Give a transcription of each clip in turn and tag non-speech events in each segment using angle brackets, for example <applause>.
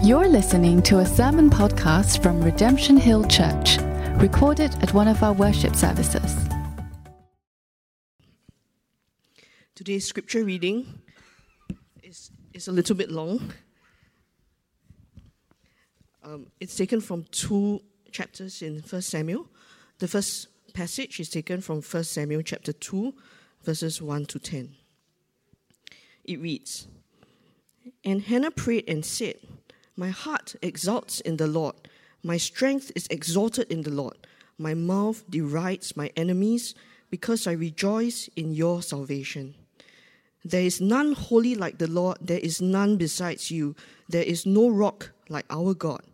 You're listening to a sermon podcast from Redemption Hill Church, recorded at one of our worship services. Today's scripture reading is, is a little bit long. Um, it's taken from two chapters in 1 Samuel. The first passage is taken from 1 Samuel chapter 2, verses 1 to 10. It reads And Hannah prayed and said, My heart exalts in the Lord, my strength is exalted in the Lord. My mouth derides my enemies because I rejoice in your salvation. There is none holy like the Lord, there is none besides you, there is no rock like our God.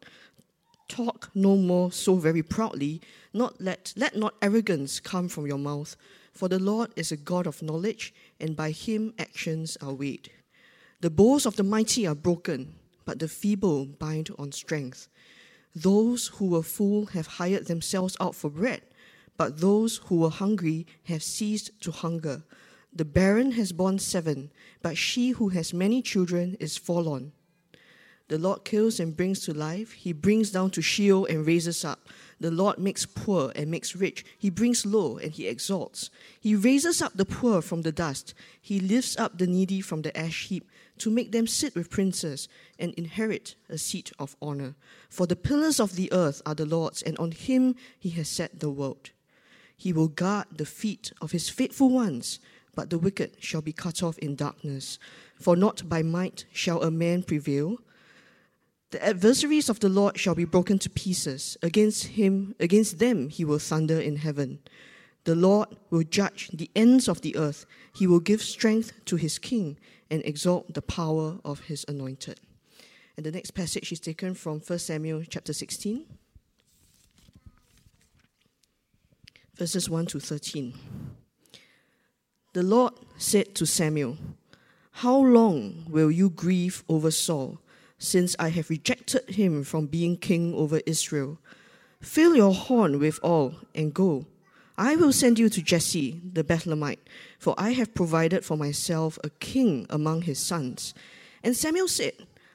Talk no more so very proudly, not let, let not arrogance come from your mouth, for the Lord is a God of knowledge, and by him actions are weighed. The bows of the mighty are broken, but the feeble bind on strength. Those who were full have hired themselves out for bread, but those who were hungry have ceased to hunger. The barren has borne seven, but she who has many children is forlorn. The Lord kills and brings to life. He brings down to Sheol and raises up. The Lord makes poor and makes rich. He brings low and he exalts. He raises up the poor from the dust. He lifts up the needy from the ash heap to make them sit with princes and inherit a seat of honor. For the pillars of the earth are the Lord's, and on him he has set the world. He will guard the feet of his faithful ones, but the wicked shall be cut off in darkness. For not by might shall a man prevail. The adversaries of the Lord shall be broken to pieces. Against him, against them he will thunder in heaven. The Lord will judge the ends of the earth. He will give strength to his king and exalt the power of his anointed. And the next passage is taken from 1 Samuel chapter 16, verses 1 to 13. The Lord said to Samuel, How long will you grieve over Saul, since I have rejected him from being king over Israel? Fill your horn with oil and go. I will send you to Jesse the Bethlehemite, for I have provided for myself a king among his sons. And Samuel said,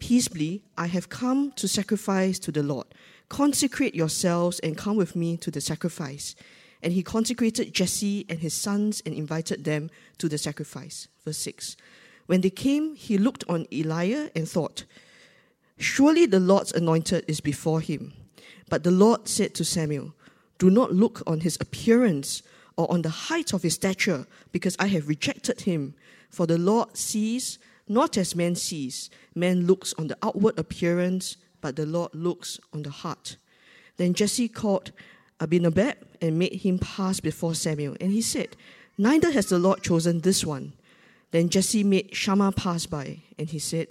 Peaceably, I have come to sacrifice to the Lord. Consecrate yourselves and come with me to the sacrifice. And he consecrated Jesse and his sons and invited them to the sacrifice. Verse 6. When they came, he looked on Eliab and thought, Surely the Lord's anointed is before him. But the Lord said to Samuel, Do not look on his appearance or on the height of his stature, because I have rejected him. For the Lord sees not as man sees. Man looks on the outward appearance, but the Lord looks on the heart. Then Jesse called Abinadab and made him pass before Samuel. And he said, Neither has the Lord chosen this one. Then Jesse made Shammah pass by, and he said,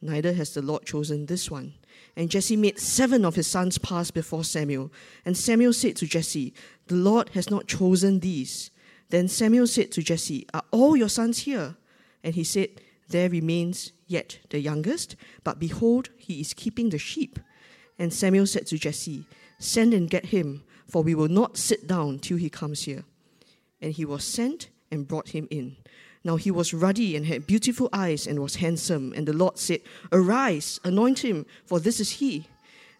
Neither has the Lord chosen this one. And Jesse made seven of his sons pass before Samuel. And Samuel said to Jesse, The Lord has not chosen these. Then Samuel said to Jesse, Are all your sons here? And he said, There remains yet the youngest, but behold, he is keeping the sheep. And Samuel said to Jesse, Send and get him, for we will not sit down till he comes here. And he was sent and brought him in. Now he was ruddy and had beautiful eyes and was handsome. And the Lord said, Arise, anoint him, for this is he.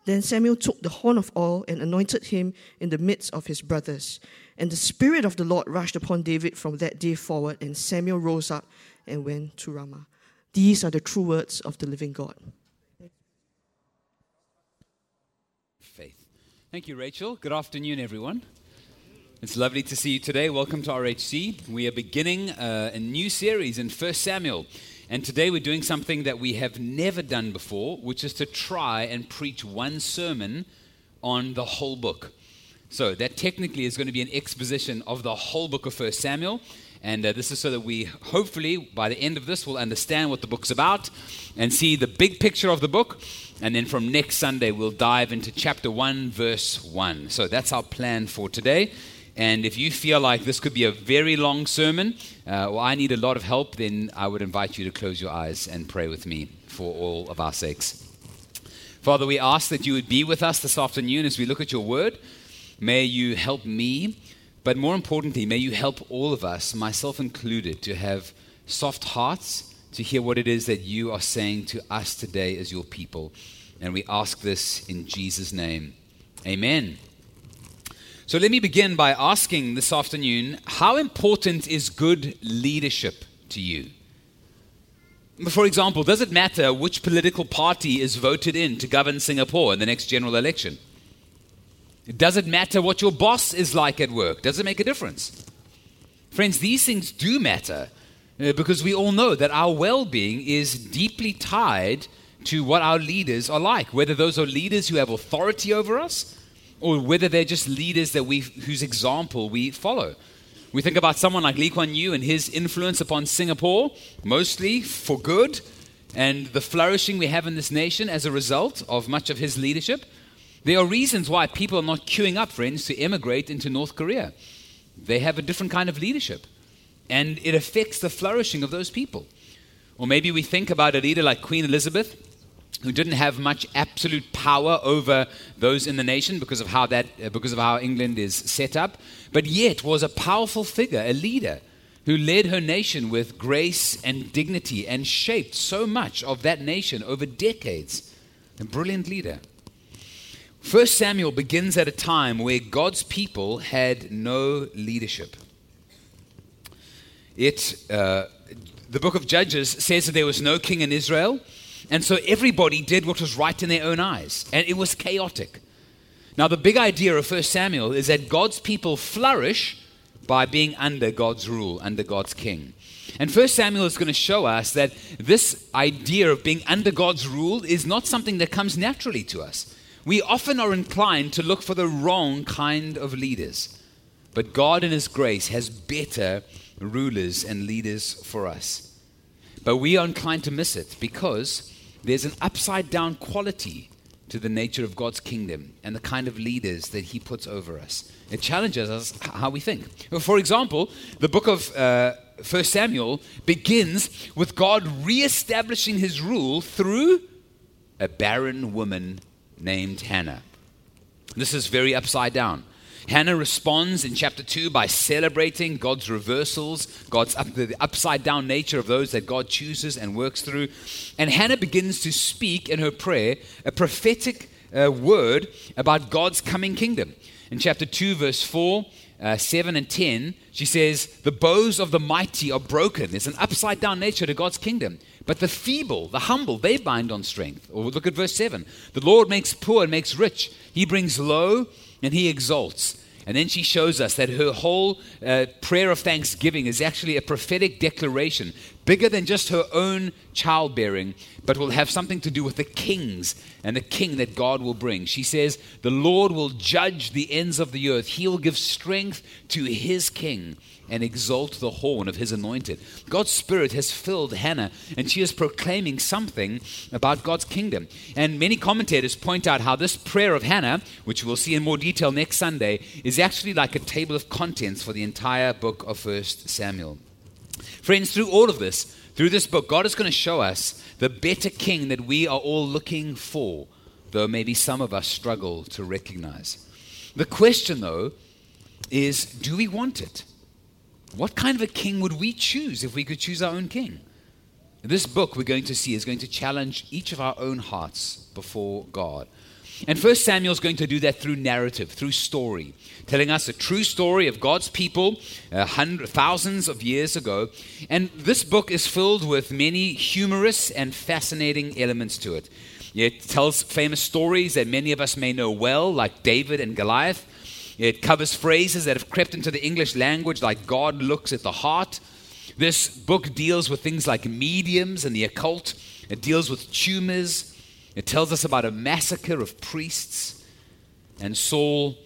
Then Samuel took the horn of oil and anointed him in the midst of his brothers. And the Spirit of the Lord rushed upon David from that day forward, and Samuel rose up and went to Ramah. These are the true words of the living God. Faith. Thank you, Rachel. Good afternoon, everyone. It's lovely to see you today. Welcome to RHC. We are beginning uh, a new series in 1 Samuel. And today we're doing something that we have never done before, which is to try and preach one sermon on the whole book. So that technically is going to be an exposition of the whole book of 1 Samuel. And uh, this is so that we, hopefully, by the end of this, will understand what the book's about and see the big picture of the book. And then from next Sunday, we'll dive into chapter 1, verse 1. So that's our plan for today. And if you feel like this could be a very long sermon, uh, or I need a lot of help, then I would invite you to close your eyes and pray with me for all of our sakes. Father, we ask that you would be with us this afternoon as we look at your word. May you help me, but more importantly, may you help all of us, myself included, to have soft hearts to hear what it is that you are saying to us today as your people. And we ask this in Jesus' name. Amen. So let me begin by asking this afternoon how important is good leadership to you? For example, does it matter which political party is voted in to govern Singapore in the next general election? Does it matter what your boss is like at work? Does it make a difference? Friends, these things do matter uh, because we all know that our well being is deeply tied to what our leaders are like, whether those are leaders who have authority over us or whether they're just leaders that we, whose example we follow. We think about someone like Lee Kuan Yew and his influence upon Singapore, mostly for good, and the flourishing we have in this nation as a result of much of his leadership. There are reasons why people are not queuing up, friends, to immigrate into North Korea. They have a different kind of leadership, and it affects the flourishing of those people. Or maybe we think about a leader like Queen Elizabeth, who didn't have much absolute power over those in the nation because of how that uh, because of how England is set up, but yet was a powerful figure, a leader who led her nation with grace and dignity and shaped so much of that nation over decades. A brilliant leader. First Samuel begins at a time where God's people had no leadership. It, uh, the book of Judges says that there was no king in Israel, and so everybody did what was right in their own eyes, and it was chaotic. Now, the big idea of 1 Samuel is that God's people flourish by being under God's rule, under God's king. And 1 Samuel is going to show us that this idea of being under God's rule is not something that comes naturally to us. We often are inclined to look for the wrong kind of leaders. But God, in His grace, has better rulers and leaders for us. But we are inclined to miss it because there's an upside down quality to the nature of God's kingdom and the kind of leaders that He puts over us. It challenges us how we think. For example, the book of uh, 1 Samuel begins with God reestablishing His rule through a barren woman named Hannah. This is very upside down. Hannah responds in chapter 2 by celebrating God's reversals, God's up, the upside down nature of those that God chooses and works through. And Hannah begins to speak in her prayer a prophetic uh, word about God's coming kingdom. In chapter 2, verse 4, uh, 7 and 10, she says, The bows of the mighty are broken. There's an upside down nature to God's kingdom. But the feeble, the humble, they bind on strength. Or look at verse 7. The Lord makes poor and makes rich. He brings low and he exalts. And then she shows us that her whole uh, prayer of thanksgiving is actually a prophetic declaration, bigger than just her own childbearing, but will have something to do with the kings and the king that God will bring. She says, The Lord will judge the ends of the earth, He will give strength to His king and exalt the horn of his anointed. God's Spirit has filled Hannah, and she is proclaiming something about God's kingdom. And many commentators point out how this prayer of Hannah, which we'll see in more detail next Sunday, is actually like a table of contents for the entire book of 1 Samuel. Friends, through all of this, through this book, God is going to show us the better king that we are all looking for, though maybe some of us struggle to recognize. The question, though, is do we want it? What kind of a king would we choose if we could choose our own king? This book we're going to see is going to challenge each of our own hearts before God. And First Samuel is going to do that through narrative, through story, telling us a true story of God's people uh, hundred, thousands of years ago. And this book is filled with many humorous and fascinating elements to it. It tells famous stories that many of us may know well, like David and Goliath. It covers phrases that have crept into the English language, like God looks at the heart. This book deals with things like mediums and the occult, it deals with tumors. It tells us about a massacre of priests and Saul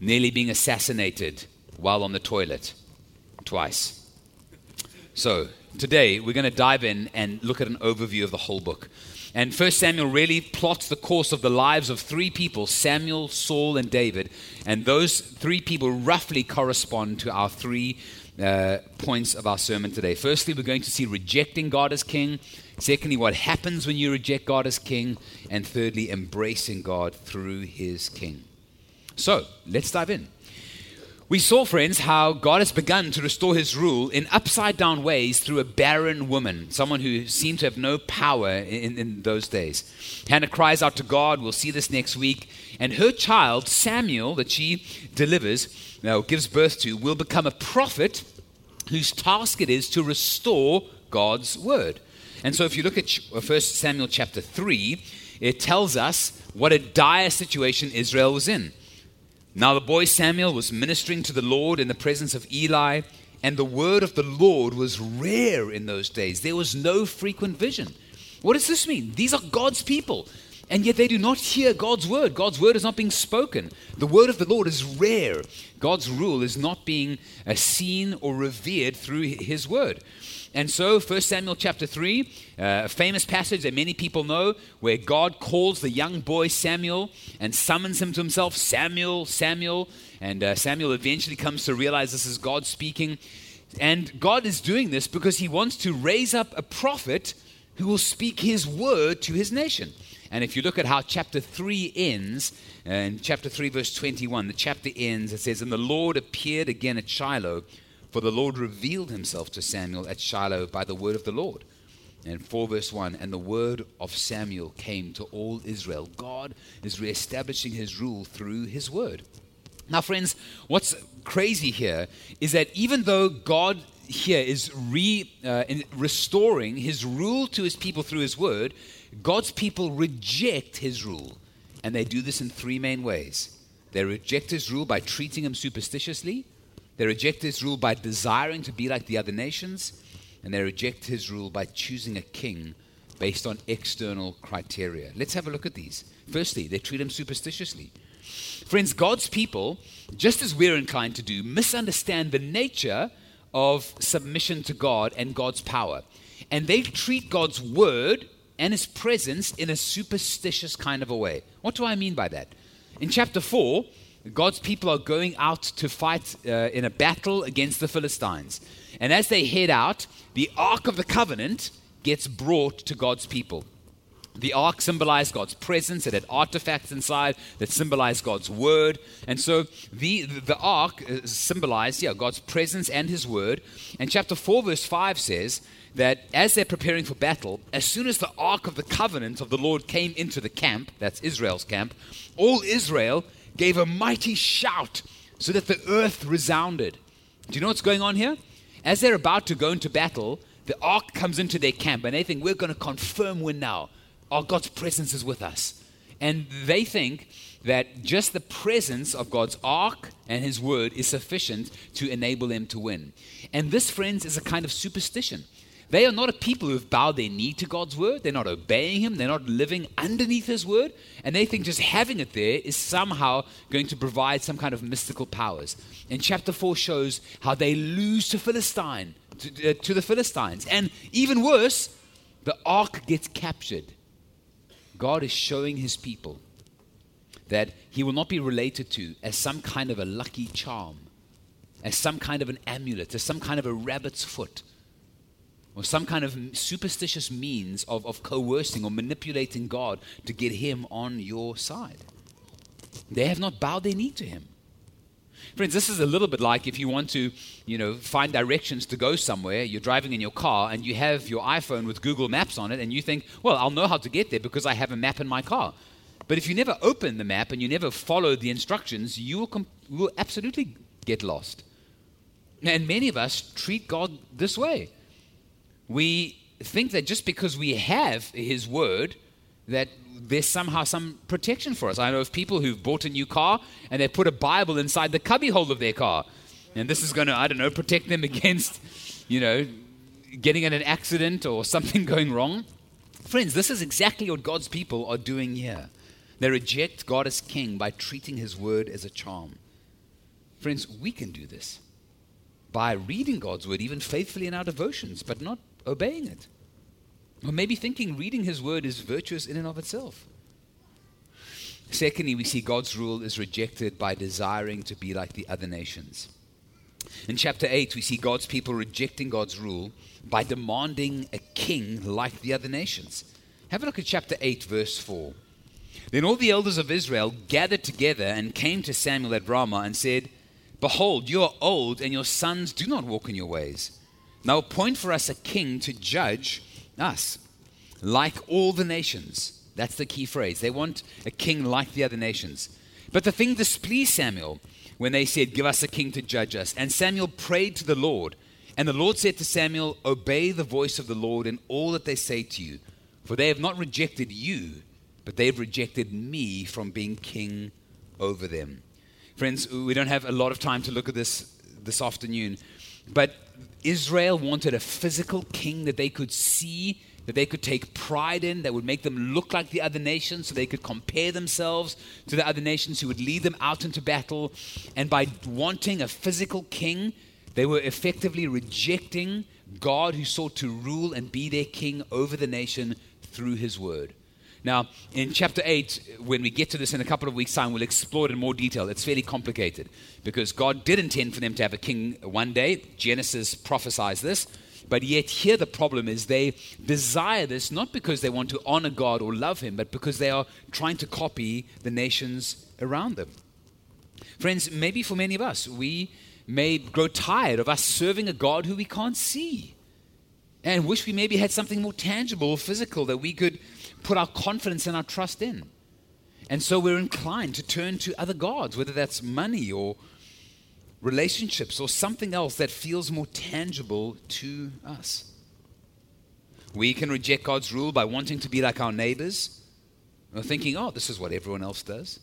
nearly being assassinated while on the toilet twice. So, today we're going to dive in and look at an overview of the whole book. And First Samuel really plots the course of the lives of three people Samuel, Saul, and David. And those three people roughly correspond to our three uh, points of our sermon today. Firstly, we're going to see rejecting God as king. Secondly, what happens when you reject God as king. And thirdly, embracing God through his king. So, let's dive in. We saw, friends, how God has begun to restore his rule in upside down ways through a barren woman, someone who seemed to have no power in, in, those days. Hannah cries out to God, we'll see this next week, and her child, Samuel, that she delivers, now gives birth to, will become a prophet whose task it is to restore God's word. And so if you look at 1 Samuel chapter 3, it tells us what a dire situation Israel was in. Now the boy Samuel was ministering to the Lord in the presence of Eli, and the word of the Lord was rare in those days. There was no frequent vision. What does this mean? These are God's people, and yet they do not hear God's word. God's word is not being spoken. The word of the Lord is rare. God's rule is not being uh, seen or revered through his word. And so, 1 Samuel chapter 3, uh, a famous passage that many people know, where God calls the young boy Samuel and summons him to himself Samuel, Samuel. And uh, Samuel eventually comes to realize this is God speaking. And God is doing this because he wants to raise up a prophet who will speak his word to his nation. And if you look at how chapter 3 ends, uh, in chapter 3, verse 21, the chapter ends, it says, And the Lord appeared again at Shiloh for the Lord revealed himself to Samuel at Shiloh by the word of the Lord. And 4 verse 1 And the word of Samuel came to all Israel. God is reestablishing his rule through his word. Now, friends, what's crazy here is that even though God here is re, uh, restoring his rule to his people through his word, God's people reject his rule. And they do this in three main ways. They reject his rule by treating him superstitiously. They reject his rule by desiring to be like the other nations, and they reject his rule by choosing a king based on external criteria. Let's have a look at these. Firstly, they treat him superstitiously. Friends, God's people, just as we're inclined to do, misunderstand the nature of submission to God and God's power. And they treat God's word and his presence in a superstitious kind of a way. What do I mean by that? In chapter 4, God's people are going out to fight uh, in a battle against the Philistines. And as they head out, the Ark of the Covenant gets brought to God's people. The ark symbolized God's presence. It had artifacts inside that symbolized God's word. And so the, the ark uh, symbolized, yeah, God's presence and his word. And chapter 4, verse 5 says that as they're preparing for battle, as soon as the ark of the covenant of the Lord came into the camp, that's Israel's camp, all Israel gave a mighty shout so that the earth resounded. Do you know what's going on here? As they're about to go into battle, the ark comes into their camp and they think, we're going to confirm win now. Our God's presence is with us. And they think that just the presence of God's ark and his word is sufficient to enable them to win. And this, friends, is a kind of superstition. They are not a people who have bowed their knee to God's word. They're not obeying Him. They're not living underneath His word. And they think just having it there is somehow going to provide some kind of mystical powers. And chapter 4 shows how they lose to Philistine, to, uh, to the Philistines. And even worse, the ark gets captured. God is showing His people that He will not be related to as some kind of a lucky charm, as some kind of an amulet, as some kind of a rabbit's foot or some kind of superstitious means of, of coercing or manipulating God to get him on your side. They have not bowed their knee to him. Friends, this is a little bit like if you want to, you know, find directions to go somewhere, you're driving in your car and you have your iPhone with Google Maps on it and you think, well, I'll know how to get there because I have a map in my car. But if you never open the map and you never follow the instructions, you will, com- will absolutely get lost. And many of us treat God this way we think that just because we have His Word, that there's somehow some protection for us. I know of people who've bought a new car and they put a Bible inside the cubbyhole of their car. And this is going to, I don't know, protect them <laughs> against, you know, getting in an accident or <laughs> something going wrong. Friends, this is exactly what God's people are doing here. They reject God as king by treating his word as a charm. Friends, we can do this by reading God's word, even faithfully in our devotions, but not obeying it. Or maybe thinking reading his word is virtuous in and of itself. Secondly, we see God's rule is rejected by desiring to be like the other nations. In chapter 8, we see God's people rejecting God's rule by demanding a king like the other nations. Have a look at chapter 8, verse 4. Then all the elders of Israel gathered together and came to Samuel at Ramah and said, Behold, you are old, and your sons do not walk in your ways. Now appoint for us a king to judge us, like all the nations. That's the key phrase. They want a king like the other nations. But the thing displeased Samuel when they said, Give us a king to judge us. And Samuel prayed to the Lord. And the Lord said to Samuel, Obey the voice of the Lord in all that they say to you, for they have not rejected you, but they have rejected me from being king over them. Friends, we don't have a lot of time to look at this this afternoon, but Israel wanted a physical king that they could see, that they could take pride in, that would make them look like the other nations, so they could compare themselves to the other nations who would lead them out into battle. And by wanting a physical king, they were effectively rejecting God who sought to rule and be their king over the nation through his word. Now, in chapter 8, when we get to this in a couple of weeks' time, we'll explore it in more detail. It's fairly complicated because God did intend for them to have a king one day. Genesis prophesies this. But yet, here the problem is they desire this not because they want to honor God or love Him, but because they are trying to copy the nations around them. Friends, maybe for many of us, we may grow tired of us serving a God who we can't see and wish we maybe had something more tangible or physical that we could put our confidence and our trust in. And so we're inclined to turn to other gods, whether that's money or relationships or something else that feels more tangible to us. We can reject God's rule by wanting to be like our neighbors or thinking, oh, this is what everyone else does.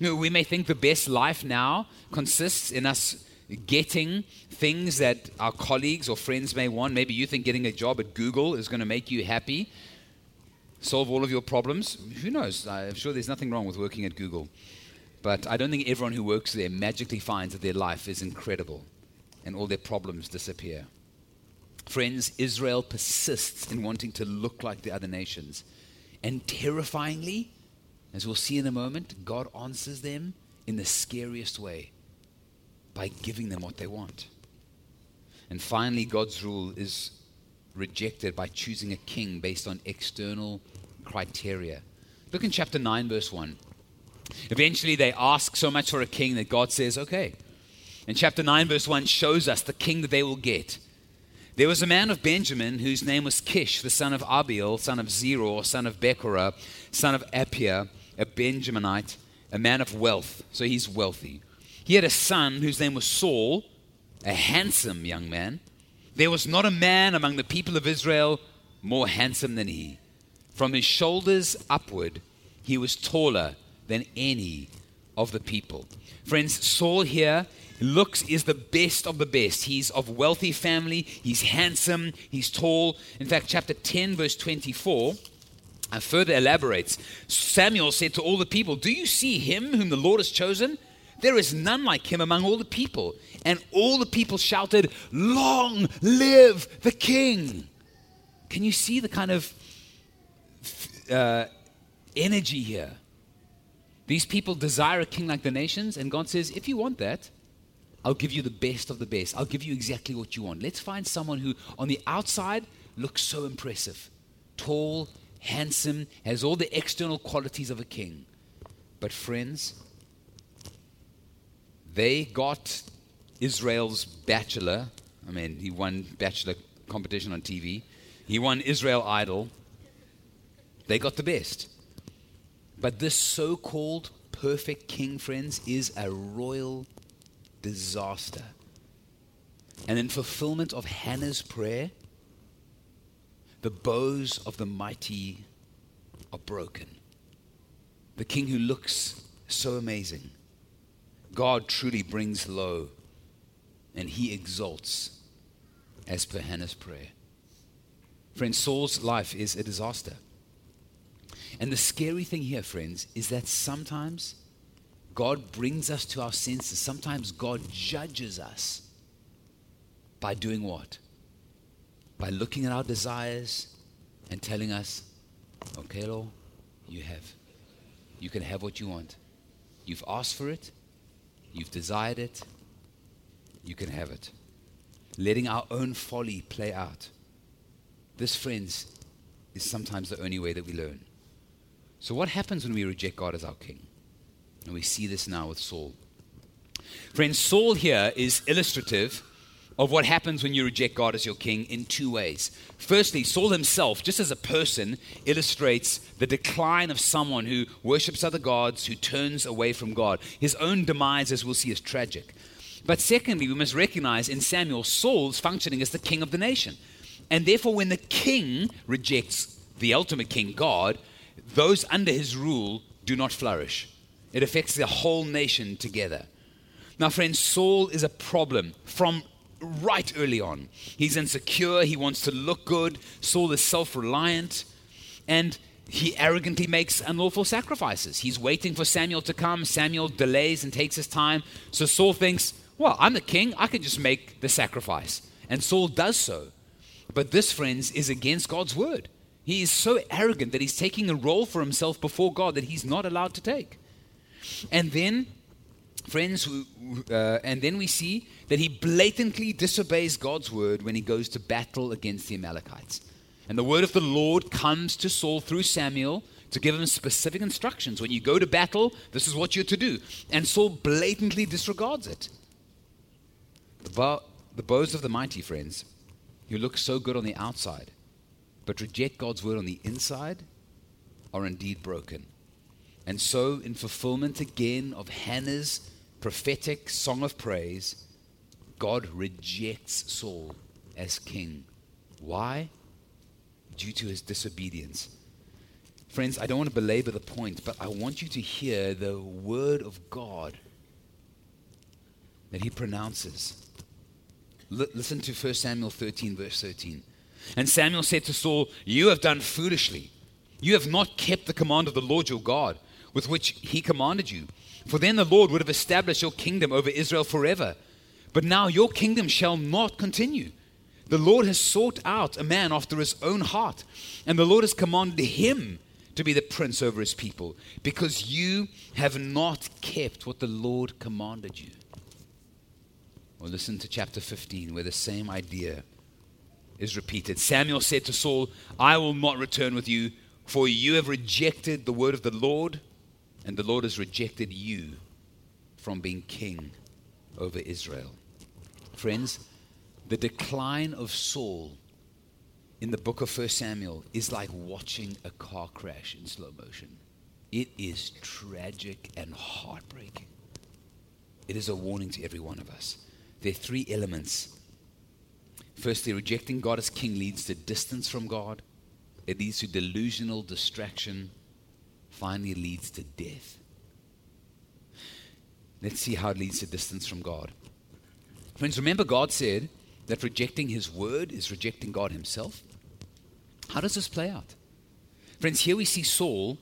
Know, we may think the best life now consists in us getting things that our colleagues or friends may want. Maybe you think getting a job at Google is going to make you happy solve all of your problems? Who knows? I'm sure there's nothing wrong with working at Google. But I don't think everyone who works there magically finds that their life is incredible and all their problems disappear. Friends, Israel persists in wanting to look like the other nations. And terrifyingly, as we'll see in a moment, God answers them in the scariest way by giving them what they want. And finally, God's rule is rejected by choosing a king based on external criteria. Look in chapter 9, verse 1. Eventually, they ask so much for a king that God says, okay. And chapter 9, verse 1 shows us the king that they will get. There was a man of Benjamin whose name was Kish, the son of Abiel, son of Zeror, son of Bechorath, son of Aphiah, a Benjaminite, a man of wealth. So he's wealthy. He had a son whose name was Saul, a handsome young man. There was not a man among the people of Israel more handsome than he. From his shoulders upward, he was taller than any of the people. Friends, Saul here looks is the best of the best. He's of wealthy family, he's handsome, he's tall. In fact, chapter 10, verse 24 and further elaborates. Samuel said to all the people, Do you see him whom the Lord has chosen? There is none like him among all the people. And all the people shouted, Long live the king! Can you see the kind of uh, energy here? These people desire a king like the nations, and God says, If you want that, I'll give you the best of the best. I'll give you exactly what you want. Let's find someone who, on the outside, looks so impressive tall, handsome, has all the external qualities of a king. But, friends, they got Israel's bachelor. I mean, he won bachelor competition on TV. He won Israel Idol. They got the best. But this so called perfect king, friends, is a royal disaster. And in fulfillment of Hannah's prayer, the bows of the mighty are broken. The king who looks so amazing God truly brings low and he exalts as per Hannah's prayer. Friends, Saul's life is a disaster. And the scary thing here, friends, is that sometimes God brings us to our senses. Sometimes God judges us by doing what? By looking at our desires, and telling us, okay, Lord, you have. You can have what you want. You've asked for it, you've desired it, you can have it. Letting our own folly play out. This, friends, is sometimes the only way that we learn. So, what happens when we reject God as our king? And we see this now with Saul. Friends, Saul here is illustrative of what happens when you reject God as your king in two ways. Firstly, Saul himself, just as a person, illustrates the decline of someone who worships other gods, who turns away from God. His own demise, as we'll see, is tragic. But secondly, we must recognize in Samuel, Saul's functioning as the king of the nation. And therefore, when the king rejects the ultimate king, God, those under his rule do not flourish. It affects the whole nation together. Now, friends, Saul is a problem from right early on. He's insecure, he wants to look good. Saul is self reliant, and he arrogantly makes unlawful sacrifices. He's waiting for Samuel to come. Samuel delays and takes his time. So Saul thinks, well, I'm the king, I can just make the sacrifice. And Saul does so. But this, friends, is against God's word. He is so arrogant that he's taking a role for himself before God that he's not allowed to take. And then, friends, uh, and then we see that he blatantly disobeys God's word when he goes to battle against the Amalekites. And the word of the Lord comes to Saul through Samuel to give him specific instructions. When you go to battle, this is what you're to do. And Saul blatantly disregards it. The, the bows of the mighty, friends, who look so good on the outside, but reject God's word on the inside, are indeed broken. And so, in fulfillment again of Hannah's prophetic song of praise, God rejects Saul as king. Why? Due to his disobedience. Friends, I don't want to belabor the point, but I want you to hear the word of God that he pronounces. L- listen to 1 Samuel 13, verse 13. And Samuel said to Saul, You have done foolishly. You have not kept the command of the Lord your God, with which he commanded you. For then the Lord would have established your kingdom over Israel forever. But now your kingdom shall not continue. The Lord has sought out a man after his own heart, and the Lord has commanded him to be the prince over his people, because you have not kept what the Lord commanded you. Or listen to chapter 15, where the same idea is repeated. Samuel said to Saul, I will not return with you, for you have rejected the word of the Lord, and the Lord has rejected you from being king over Israel. Friends, the decline of Saul in the book of 1 Samuel is like watching a car crash in slow motion. It is tragic and heartbreaking. It is a warning to every one of us. There are three elements. Firstly, rejecting God as king leads to distance from God, it leads to delusional distraction, finally, leads to death. Let's see how it leads to distance from God. Friends, remember God said that rejecting his word is rejecting God himself? How does this play out? Friends, here we see Saul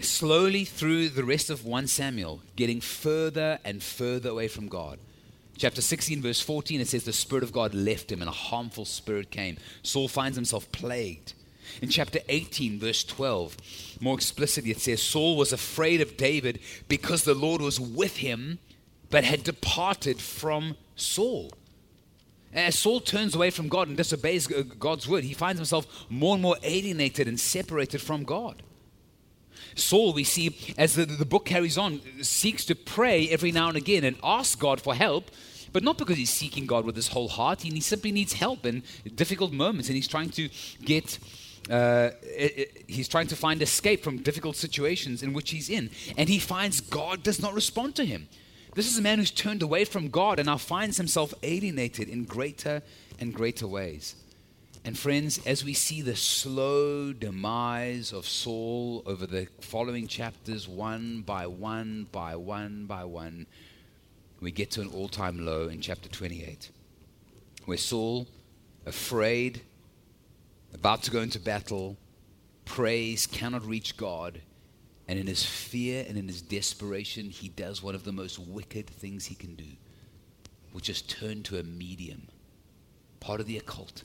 slowly through the rest of 1 Samuel getting further and further away from God. Chapter 16, verse 14, it says, The Spirit of God left him and a harmful spirit came. Saul finds himself plagued. In chapter 18, verse 12, more explicitly, it says, Saul was afraid of David because the Lord was with him, but had departed from Saul. As Saul turns away from God and disobeys God's word, he finds himself more and more alienated and separated from God. Saul, we see, as the, the book carries on, seeks to pray every now and again and ask God for help, but not because he's seeking God with his whole heart. He simply needs help in difficult moments, and he's trying to get. Uh, it, it, he's trying to find escape from difficult situations in which he's in, and he finds God does not respond to him. This is a man who's turned away from God and now finds himself alienated in greater and greater ways. And friends, as we see the slow demise of Saul over the following chapters, one by one, by one, by one, we get to an all time low in chapter 28, where Saul, afraid, about to go into battle, prays, cannot reach God, and in his fear and in his desperation, he does one of the most wicked things he can do, which is turn to a medium, part of the occult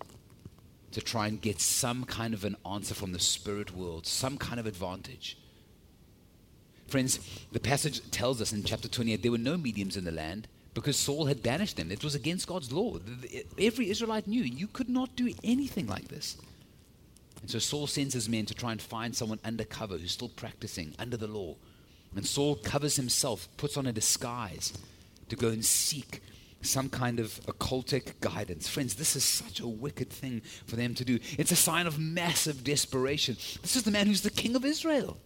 to try and get some kind of an answer from the spirit world, some kind of advantage. Friends, the passage tells us in chapter 28 there were no mediums in the land because Saul had banished them. It was against God's law. Every Israelite knew you could not do anything like this. And so Saul sends his men to try and find someone undercover who's still practicing under the law. And Saul covers himself, puts on a disguise to go and seek some kind of occultic guidance. Friends, this is such a wicked thing for them to do. It's a sign of massive desperation. This is the man who's the king of Israel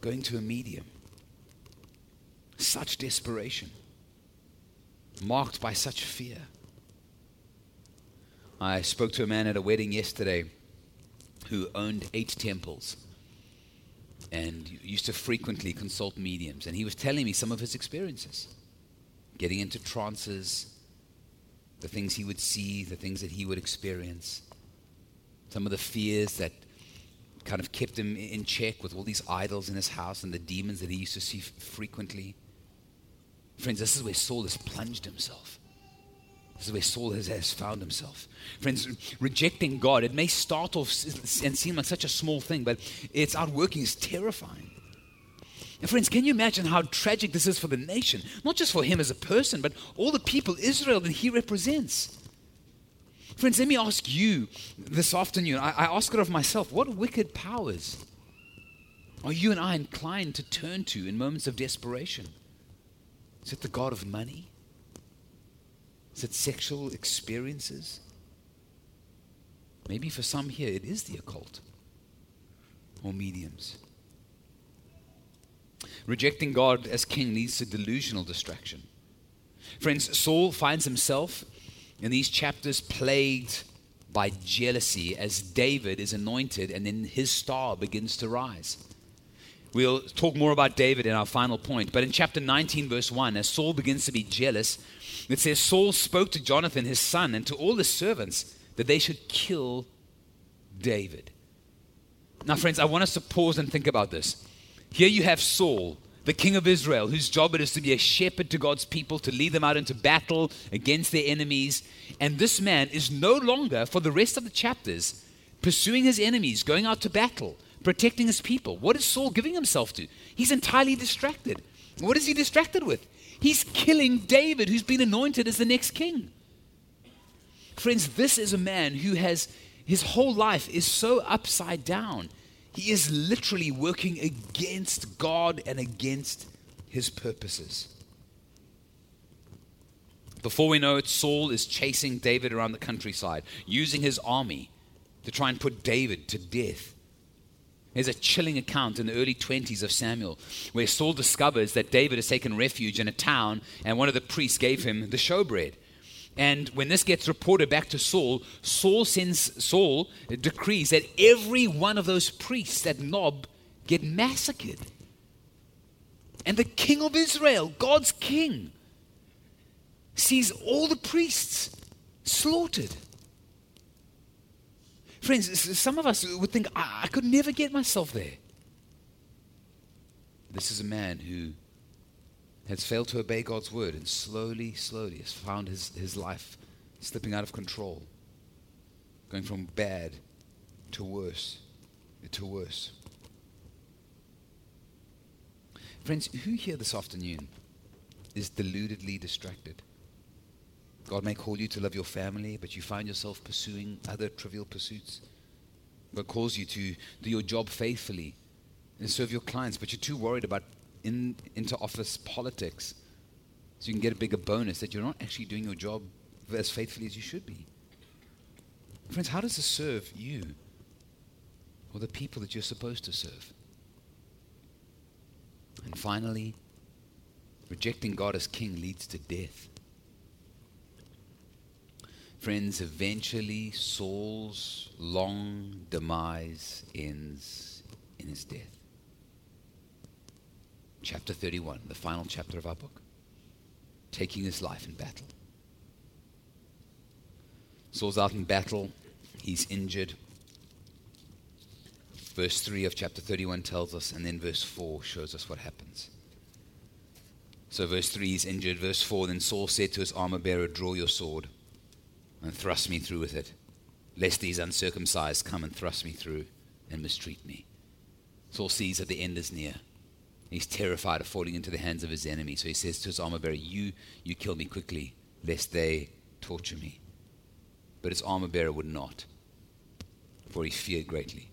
going to a medium. Such desperation, marked by such fear. I spoke to a man at a wedding yesterday who owned eight temples and used to frequently consult mediums. And he was telling me some of his experiences getting into trances, the things he would see, the things that he would experience, some of the fears that kind of kept him in check with all these idols in his house and the demons that he used to see f- frequently. Friends, this is where Saul has plunged himself. This is where Saul has, has found himself. Friends, rejecting God, it may start off and seem like such a small thing, but its outworking is terrifying. And friends, can you imagine how tragic this is for the nation? Not just for him as a person, but all the people, Israel, that he represents. Friends, let me ask you this afternoon. I, I ask it of myself what wicked powers are you and I inclined to turn to in moments of desperation? Is it the God of money? Is it sexual experiences? Maybe for some here it is the occult or mediums. Rejecting God as king leads to delusional distraction. Friends, Saul finds himself in these chapters plagued by jealousy as David is anointed and then his star begins to rise. We'll talk more about David in our final point. But in chapter 19, verse 1, as Saul begins to be jealous, it says Saul spoke to Jonathan, his son, and to all his servants that they should kill David. Now, friends, I want us to pause and think about this. Here you have Saul, the king of Israel, whose job it is to be a shepherd to God's people, to lead them out into battle against their enemies. And this man is no longer, for the rest of the chapters, pursuing his enemies, going out to battle, protecting his people. What is Saul giving himself to? He's entirely distracted. What is he distracted with? He's killing David, who's been anointed as the next king. Friends, this is a man who has his whole life is so upside down. He is literally working against God and against his purposes. Before we know it, Saul is chasing David around the countryside, using his army to try and put David to death. There's a chilling account in the early 20s of Samuel where Saul discovers that David has taken refuge in a town and one of the priests gave him the showbread. And when this gets reported back to Saul, Saul sends Saul decrees that every one of those priests at Nob get massacred. And the king of Israel, God's king, sees all the priests slaughtered. Friends, some of us would think, I, I could never get myself there. This is a man who has failed to obey God's word and slowly, slowly has found his, his life slipping out of control, going from bad to worse, to worse. Friends, who here this afternoon is deludedly distracted? God may call you to love your family, but you find yourself pursuing other trivial pursuits. God calls you to do your job faithfully and serve your clients, but you're too worried about in, into office politics so you can get a bigger bonus that you're not actually doing your job as faithfully as you should be. Friends, how does this serve you or the people that you're supposed to serve? And finally, rejecting God as king leads to death. Friends, eventually Saul's long demise ends in his death. Chapter 31, the final chapter of our book, taking his life in battle. Saul's out in battle, he's injured. Verse 3 of chapter 31 tells us, and then verse 4 shows us what happens. So, verse 3 is injured. Verse 4 Then Saul said to his armor bearer, Draw your sword. And thrust me through with it, lest these uncircumcised come and thrust me through and mistreat me. Saul sees that the end is near. He's terrified of falling into the hands of his enemy. So he says to his armor bearer, You, you kill me quickly, lest they torture me. But his armor bearer would not, for he feared greatly.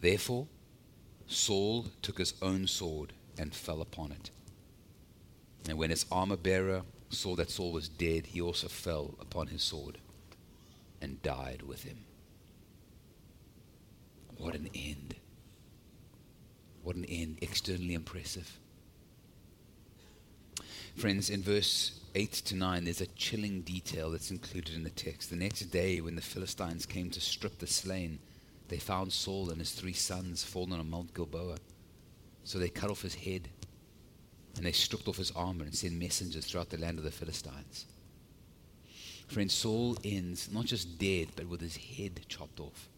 Therefore, Saul took his own sword and fell upon it. And when his armor bearer saw that Saul was dead, he also fell upon his sword and died with him. What an end. What an end. Externally impressive. Friends, in verse 8 to 9, there's a chilling detail that's included in the text. The next day, when the Philistines came to strip the slain, they found Saul and his three sons fallen on Mount Gilboa. So they cut off his head and they stripped off his armor and sent messengers throughout the land of the Philistines. Friends, Saul ends not just dead, but with his head chopped off.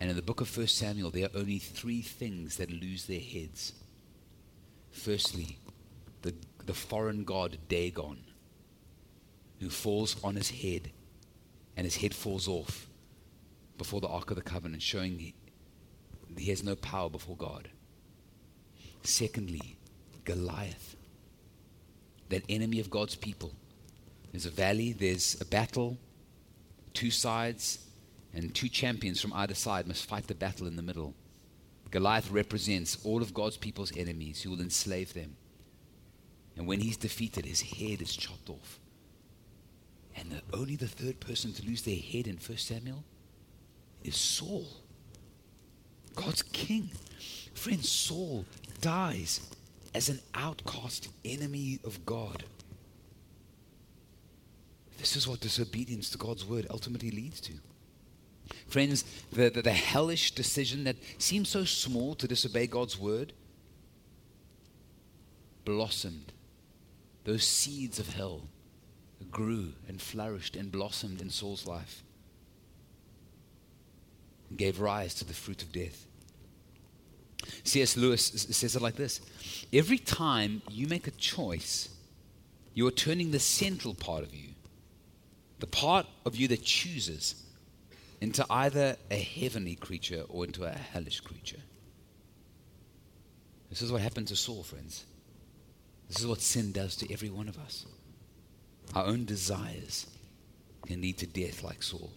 And in the book of 1 Samuel, there are only three things that lose their heads. Firstly, the, the foreign god Dagon, who falls on his head, and his head falls off before the Ark of the Covenant, showing he, he has no power before God. Secondly, Goliath, that enemy of God's people. There's a valley, there's a battle, two sides, and two champions from either side must fight the battle in the middle. Goliath represents all of God's people's enemies who will enslave them. And when he's defeated, his head is chopped off. And the, only the third person to lose their head in 1 Samuel is Saul, God's king. Friend, Saul dies as an outcast enemy of God. This is what disobedience to God's word ultimately leads to. Friends, the, the, the, hellish decision that seems so small to disobey God's word blossomed. Those seeds of hell grew and flourished and blossomed in Saul's life and gave rise to the fruit of death. C.S. Lewis says it like this Every time you make a choice, you are turning the central part of you, the part of you that chooses, into either a heavenly creature or into a hellish creature. This is what happened to Saul, friends. This is what sin does to every one of us. Our own desires can lead to death like Saul.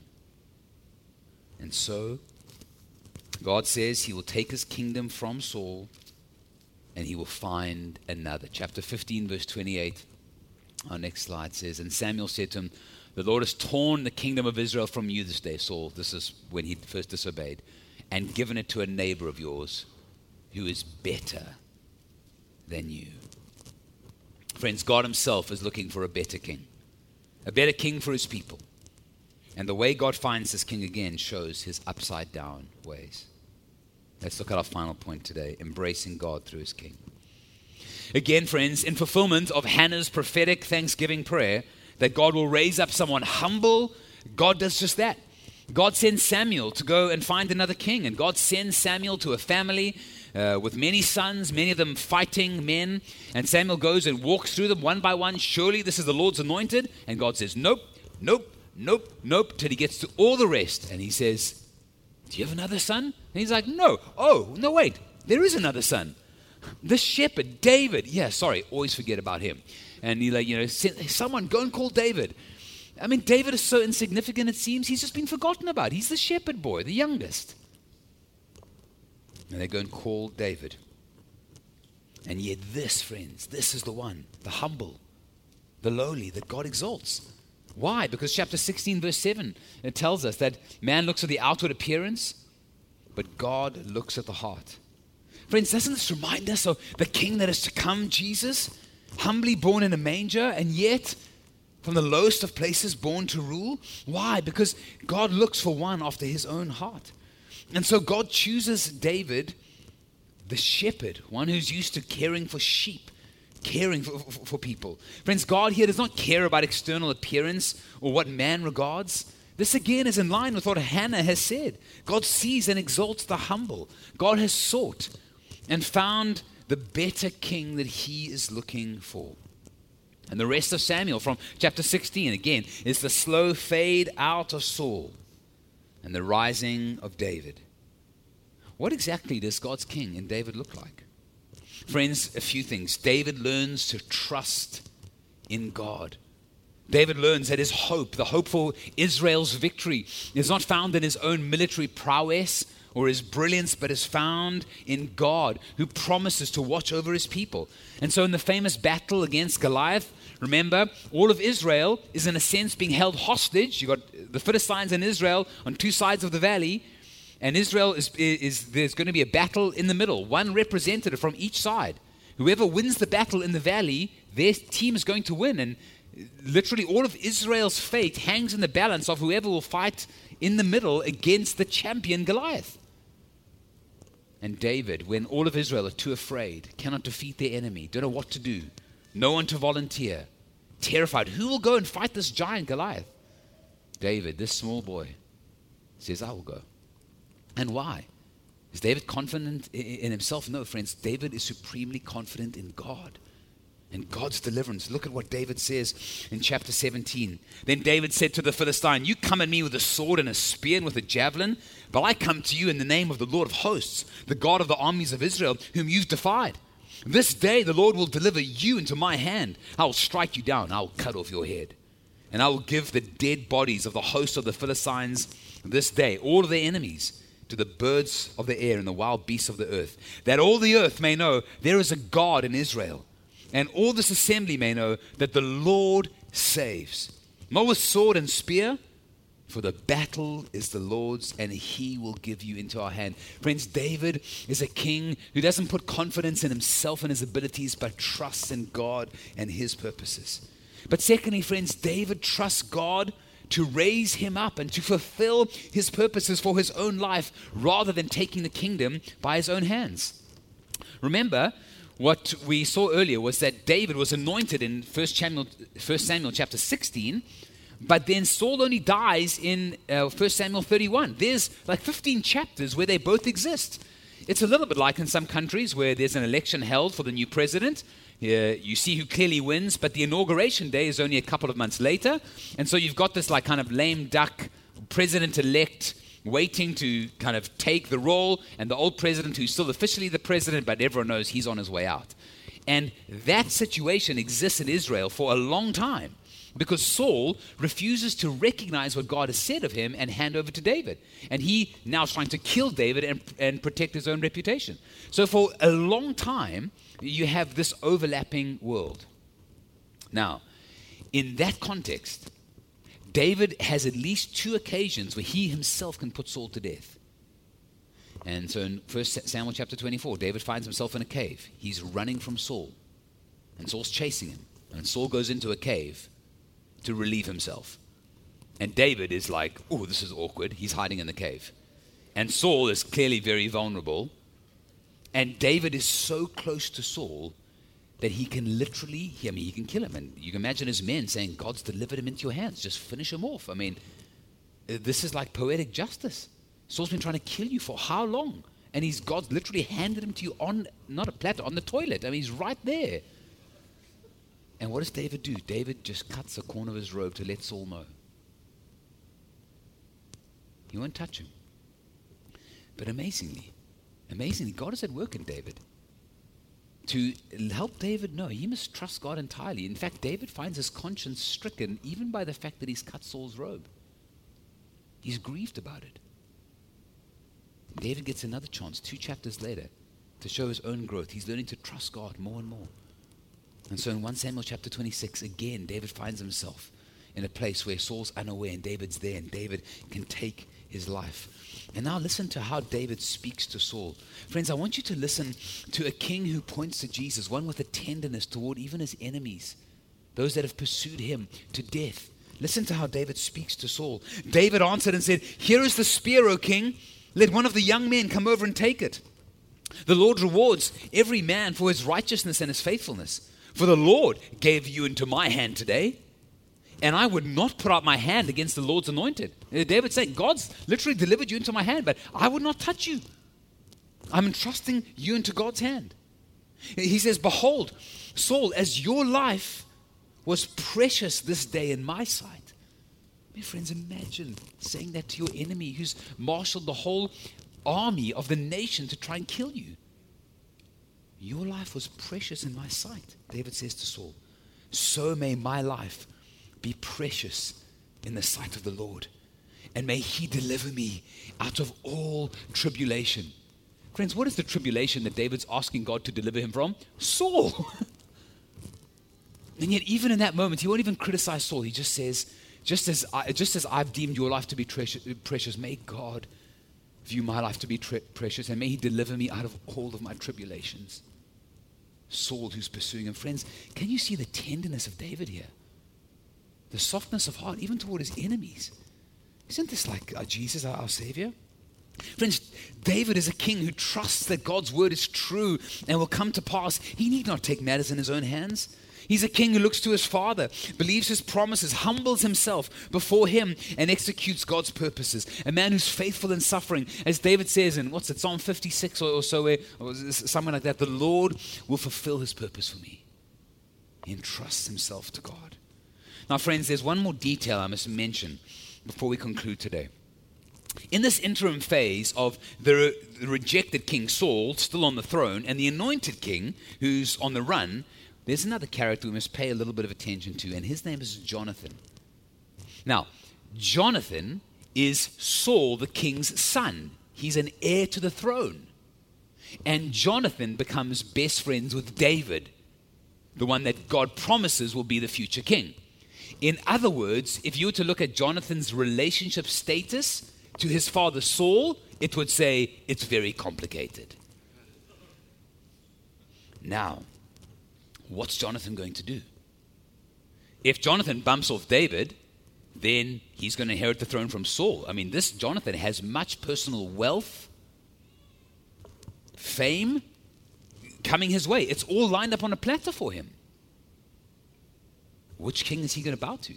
And so, God says he will take his kingdom from Saul and he will find another. Chapter 15, verse 28. Our next slide says, And Samuel said to him, The Lord has torn the kingdom of Israel from you this day, Saul. This is when he first disobeyed, and given it to a neighbor of yours who is better than you. Friends, God Himself is looking for a better king, a better king for His people. And the way God finds this king again shows His upside down ways. Let's look at our final point today embracing God through his king. Again, friends, in fulfillment of Hannah's prophetic thanksgiving prayer that God will raise up someone humble, God does just that. God sends Samuel to go and find another king, and God sends Samuel to a family uh, with many sons, many of them fighting men. And Samuel goes and walks through them one by one. Surely this is the Lord's anointed. And God says, Nope, nope, nope, nope, till he gets to all the rest. And he says, Do you have another son? And he's like, No. Oh, no, wait. There is another son. The shepherd, David. Yeah, sorry, always forget about him. And he like, you know, someone go and call David. I mean, David is so insignificant, it seems. He's just been forgotten about. He's the shepherd boy, the youngest. And they go and call David. And yet, this, friends, this is the one, the humble, the lowly that God exalts. Why? Because chapter 16, verse 7, it tells us that man looks at the outward appearance, but God looks at the heart. Friends, doesn't this remind us of the king that is to come, Jesus? Humbly born in a manger, and yet from the lowest of places born to rule? Why? Because God looks for one after his own heart. And so God chooses David, the shepherd, one who's used to caring for sheep, caring for, for, for, people. Friends, God here does not care about external appearance or what man regards. This again is in line with what Hannah has said. God sees and exalts the humble. God has sought and found the better king that he is looking for. And the rest of Samuel from chapter 16, again, is the slow fade out of Saul and the rising of David. What exactly does God's king in David look like? Friends, a few things. David learns to trust in God. David learns that his hope, the hope for Israel's victory, is not found in his own military prowess or his brilliance, but is found in God, who promises to watch over his people. And so, in the famous battle against Goliath, remember, all of Israel is in a sense being held hostage. You've got the Philistines and Israel on two sides of the valley. And Israel is, is there's going to be a battle in the middle, one representative from each side. Whoever wins the battle in the valley, their team is going to win. And uh, literally all of Israel's fate hangs in the balance of whoever will fight in the middle against the champion Goliath. And David, when all of Israel are too afraid, cannot defeat their enemy, don't know what to do, no one to volunteer, terrified, who will go and fight this giant Goliath? David, this small boy, says, I will go. And why? Is David confident in himself? No, friends. David is supremely confident in God and God's deliverance. Look at what David says in chapter 17. Then David said to the Philistine, You come at me with a sword and a spear and with a javelin, but I come to you in the name of the Lord of hosts, the God of the armies of Israel, whom you've defied. This day the Lord will deliver you into my hand. I will strike you down, I will cut off your head. And I will give the dead bodies of the host of the Philistines this day, all of their enemies, to the birds of the air and the wild beasts of the earth, that all the earth may know there is a God in Israel and all this assembly may know that the Lord saves. Not with sword and spear, for the battle is the Lord's, and he will give you into our hand. Friends, David is a king who doesn't put confidence in himself and his abilities, but trusts in God and his purposes. But secondly, friends, David trusts God to raise him up and to fulfill his purposes for his own life rather than taking the kingdom by his own hands. Remember, what we saw earlier was that David was anointed in 1 Samuel, 1 Samuel chapter 16, but then Saul only dies in uh, 1 Samuel 31. There's like 15 chapters where they both exist. It's a little bit like in some countries where there's an election held for the new president. Uh, you see who clearly wins, but the inauguration day is only a couple of months later. And so you've got this like kind of lame duck president elect waiting to kind of take the role, and the old president, who's still officially the president, but everyone knows he's on his way out. And that situation exists in Israel for a long time because Saul refuses to recognize what God has said of him and hand over to David. And he now is trying to kill David and, and protect his own reputation. So for a long time, you have this overlapping world. Now, in that context, David has at least two occasions where he himself can put Saul to death. And so in 1 Samuel chapter 24, David finds himself in a cave. He's running from Saul, and Saul's chasing him. And Saul goes into a cave to relieve himself. And David is like, oh, this is awkward. He's hiding in the cave. And Saul is clearly very vulnerable. And David is so close to Saul that he can literally, I mean, he can kill him. And you can imagine his men saying, God's delivered him into your hands. Just finish him off. I mean, uh, this is like poetic justice. Saul's been trying to kill you for how long? And he's God's literally handed him to you on, not a platter, on the toilet. I mean, he's right there. And what does David do? David just cuts a corner of his robe to let Saul know. He won't touch him. But amazingly, amazingly, God is at work in David to help David know he must trust God entirely. In fact, David finds his conscience stricken even by the fact that he's cut Saul's robe. He's grieved about it. David gets another chance two chapters later to show his own growth. He's learning to trust God more and more. And so in 1 Samuel chapter 26, again, David finds himself in a place where Saul's unaware and David's there, and David can take his life. And now listen to how David speaks to Saul. Friends, I want you to listen to a king who points to Jesus, one with a tenderness toward even his enemies, those that have pursued him to death. Listen to how David speaks to Saul. David answered and said, Here is the spear, O king. Let one of the young men come over and take it. The Lord rewards every man for his righteousness and his faithfulness. For the Lord gave you into my hand today and I would not put out my hand against the Lord's anointed. Uh, David said, God's literally delivered you into my hand, but I would not touch you. I'm entrusting you into God's hand. He says, Behold, Saul, as your life was precious this day in my sight. My friends, imagine saying that to your enemy who's marshaled the whole army of the nation to try and kill you. Your life was precious in my sight, David says to Saul. So may my life be precious in the sight of the Lord, and may he deliver me out of all tribulation. Friends, what is the tribulation that David's asking God to deliver him from? Saul. <laughs> and yet, even in that moment, he won't even criticize Saul. He just says, just as, I, just as I've deemed your life to be precious, may God view my life to be tre- precious, and may He deliver me out of all of my tribulations. Saul, who's pursuing him. Friends, can you see the tenderness of David here? The softness of heart, even toward his enemies. Isn't this like Jesus, our, Savior? Friends, David is a king who trusts that God's word is true and will come to pass. He need not take matters in his own hands. He's a king who looks to his father, believes his promises, humbles himself before him, and executes God's purposes. A man who's faithful in suffering. As David says in, what's it, Psalm 56 or, so, where, or something like that, the Lord will fulfill his purpose for me. He entrusts himself to God. Now, friends, there's one more detail I must mention before we conclude today. In this interim phase of the, rejected King Saul still on the throne and the anointed king who's on the run, there's another character we must pay a little bit of attention to, and his name is Jonathan. Now, Jonathan is Saul, the king's son. He's an heir to the throne. And Jonathan becomes best friends with David, the one that God promises will be the future king. In other words, if you were to look at Jonathan's relationship status to his father Saul, it would say it's very complicated. Now, what's Jonathan going to do? If Jonathan bumps off David, then he's going to inherit the throne from Saul. I mean, this Jonathan has much personal wealth, fame coming his way. It's all lined up on a platter for him. Which king is he going to bow to?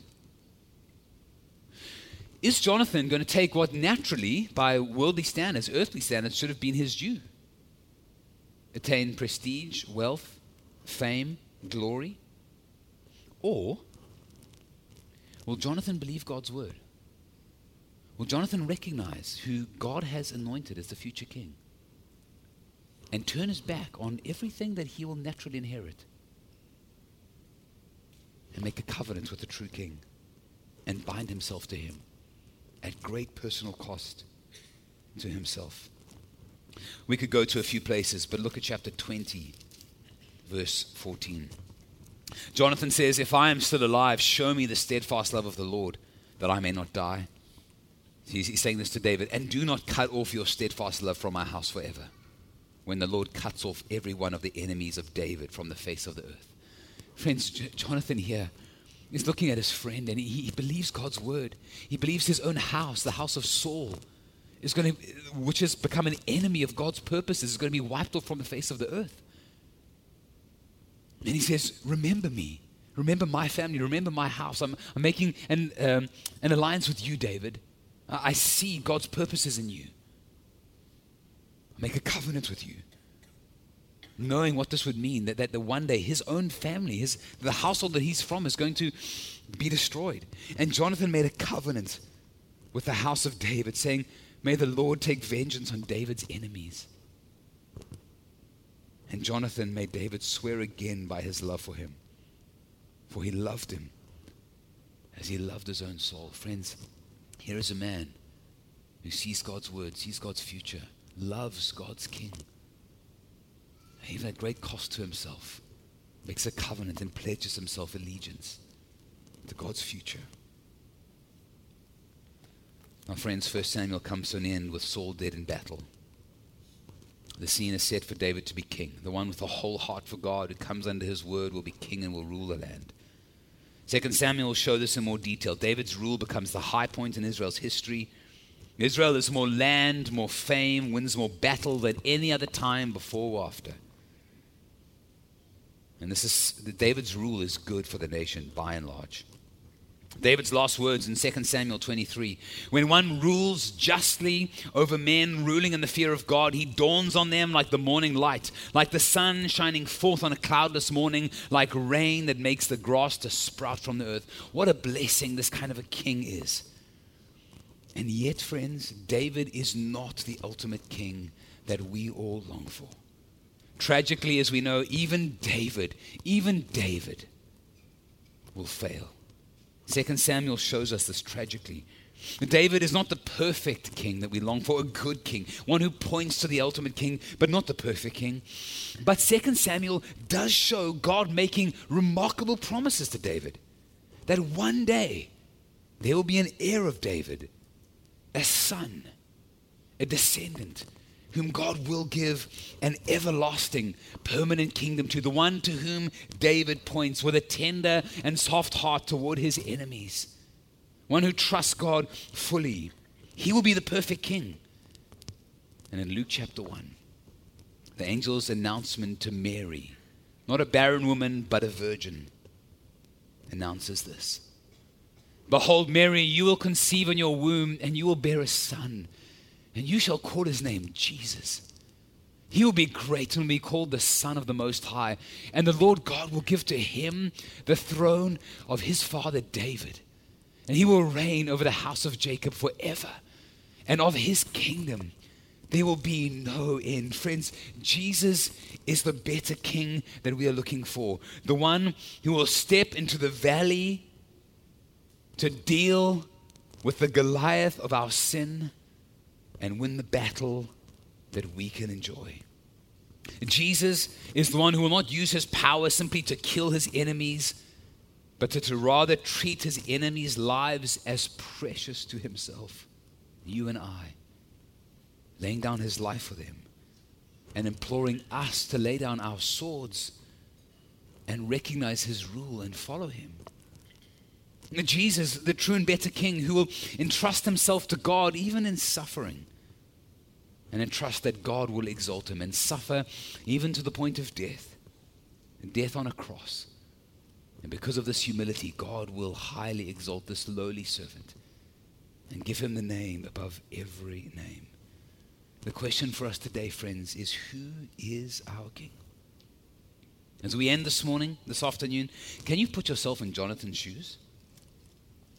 Is Jonathan going to take what naturally, by worldly standards, earthly standards, should have been his due? Attain prestige, wealth, fame, glory? Or will Jonathan believe God's word? Will Jonathan recognize who God has anointed as the future king and turn his back on everything that he will naturally inherit and make a covenant with the true king and bind himself to him at great personal cost to himself? We could go to a few places, but look at chapter 20 verse 14. Jonathan says, If I am still alive, show me the steadfast love of the Lord, that I may not die. He's, saying this to David, and do not cut off your steadfast love from my house forever. When the Lord cuts off every one of the enemies of David from the face of the earth. Friends, J- Jonathan here is looking at his friend and he, he believes God's word. He believes his own house, the house of Saul, is going to, which has become an enemy of God's purposes, is going to be wiped off from the face of the earth. And he says, Remember me. Remember my family. Remember my house. I'm, I'm making an, um, an alliance with you, David. I see God's purposes in you. I make a covenant with you. Knowing what this would mean, that, that the one day his own family, his, the household that he's from, is going to be destroyed. And Jonathan made a covenant with the house of David, saying, May the Lord take vengeance on David's enemies. And Jonathan made David swear again by his love for him, for he loved him as he loved his own soul. Friends, here is a man who sees God's word, sees God's future, loves God's king, even at great cost to himself, makes a covenant and pledges himself allegiance to God's future. Now, friends, First Samuel comes to an end with Saul dead in battle. The scene is set for David to be king. The one with a whole heart for God who comes under his word will be king and will rule the land. Second Samuel will show this in more detail. David's rule becomes the high point in Israel's history. Israel is more land, more fame, wins more battle than any other time before or after. And this is David's rule is good for the nation by and large. David's last words in 2 Samuel 23 When one rules justly over men ruling in the fear of God, he dawns on them like the morning light, like the sun shining forth on a cloudless morning, like rain that makes the grass to sprout from the earth. What a blessing this kind of a king is. And yet, friends, David is not the ultimate king that we all long for. Tragically, as we know, even David, even David will fail. Second Samuel shows us this tragically. David is not the perfect king that we long for, a good king, one who points to the ultimate king, but not the perfect king. But Second Samuel does show God making remarkable promises to David that one day there will be an heir of David, a son, a descendant whom God will give an everlasting, permanent kingdom to, the one to whom David points with a tender and soft heart toward his enemies, one who trusts God fully. He will be the perfect king. And in Luke chapter 1, the angel's announcement to Mary, not a barren woman, but a virgin, announces this Behold, Mary, you will conceive in your womb, and you will bear a son and you shall call his name Jesus. He will be great and will be called the Son of the Most High. And the Lord God will give to him the throne of his father David. And he will reign over the house of Jacob forever. And of his kingdom there will be no end. Friends, Jesus is the better king that we are looking for. The one who will step into the valley to deal with the Goliath of our sin and win the battle that we can enjoy. Jesus is the one who will not use his power simply to kill his enemies, but to, to rather treat his enemies' lives as precious to himself. You and I, laying down his life for them and imploring us to lay down our swords and recognize his rule and follow him. Jesus, the true and better King, who will entrust himself to God even in suffering and trust that God will exalt him and suffer even to the point of death, death on a cross. And because of this humility, God will highly exalt this lowly servant and give him the name above every name. The question for us today, friends, is who is our King? As we end this morning, this afternoon, can you put yourself in Jonathan's shoes?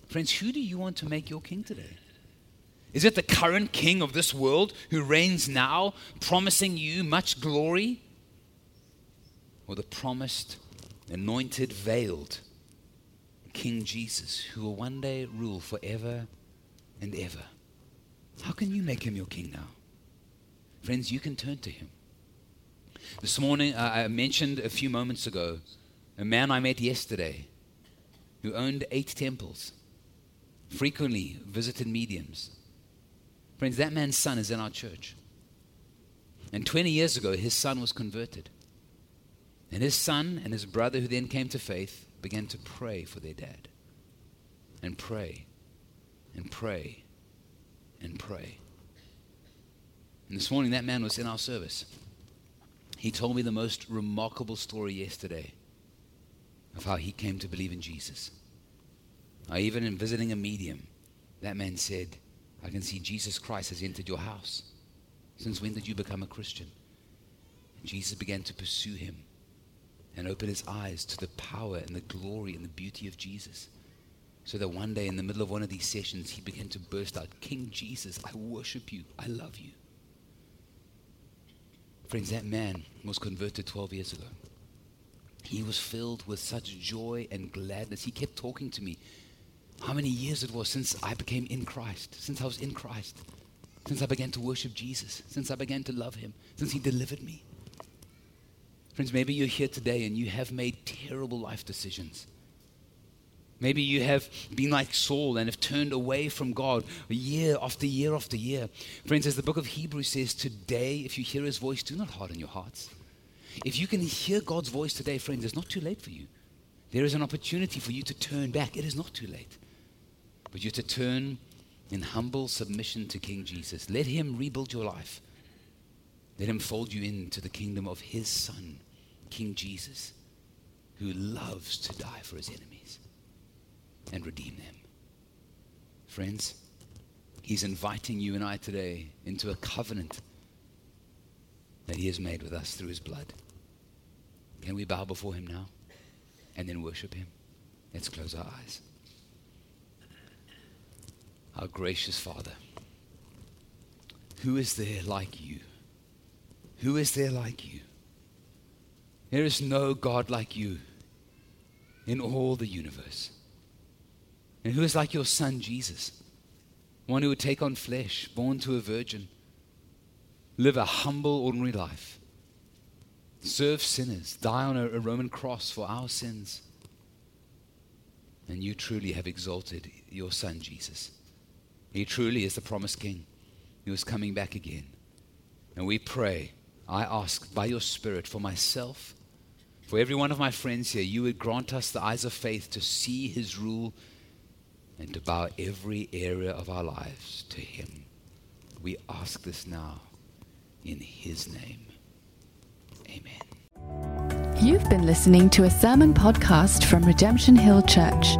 Friends, who do you want to make your King today? Is it the current king of this world who reigns now, promising you much glory? Or the promised, anointed, veiled King Jesus who will one day rule forever and ever? How can you make him your king now? Friends, you can turn to him. This morning, uh, I mentioned a few moments ago a man I met yesterday who owned eight temples, frequently visited mediums Friends, that man's son is in our church. And 20 years ago, his son was converted. And his son and his brother, who then came to faith, began to pray for their dad. And pray, and pray, and pray. And this morning, that man was in our service. He told me the most remarkable story yesterday of how he came to believe in Jesus. I even in visiting a medium, that man said, I can see Jesus Christ has entered your house. Since when did you become a Christian? And Jesus began to pursue him and open his eyes to the power and the glory and the beauty of Jesus. So that one day in the middle of one of these sessions, he began to burst out, King Jesus, I worship you. I love you. Friends, that man was converted 12 years ago. He was filled with such joy and gladness. He kept talking to me how many years it was since I became in Christ, since I was in Christ, since I began to worship Jesus, since I began to love Him, since He delivered me. Friends, maybe you're here today and you have made terrible life decisions. Maybe you have been like Saul and have turned away from God year after year after year. Friends, as the book of Hebrews says, today, if you hear his voice, do not harden your hearts. If you can hear God's voice today, friends, it's not too late for you. There is an opportunity for you to turn back. It is not too late but you're to turn in humble submission to King Jesus. Let him rebuild your life. Let him fold you into the kingdom of his son, King Jesus, who loves to die for his enemies. and redeem them. Friends, He's inviting you and I today into a covenant that He has made with us through His blood. Can we bow before Him now and then worship Him? Let's close our eyes. Our gracious Father, who is there like you? Who is there like you? There is no God like you in all the universe. And who is like your son Jesus? One who would take on flesh, born to a virgin, live a humble, ordinary life, serve sinners, die on a, a Roman cross for our sins. And you truly have exalted your son Jesus. He truly is the promised king He is coming back again. And we pray, I ask by your Spirit for myself, for every one of my friends here, you would grant us the eyes of faith to see his rule and to bow every area of our lives to him. We ask this now in his name. Amen. You've been listening to a sermon podcast from Redemption Hill Church.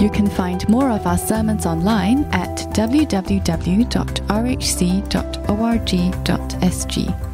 You can find more of our sermons online at www.rhc.org.sg.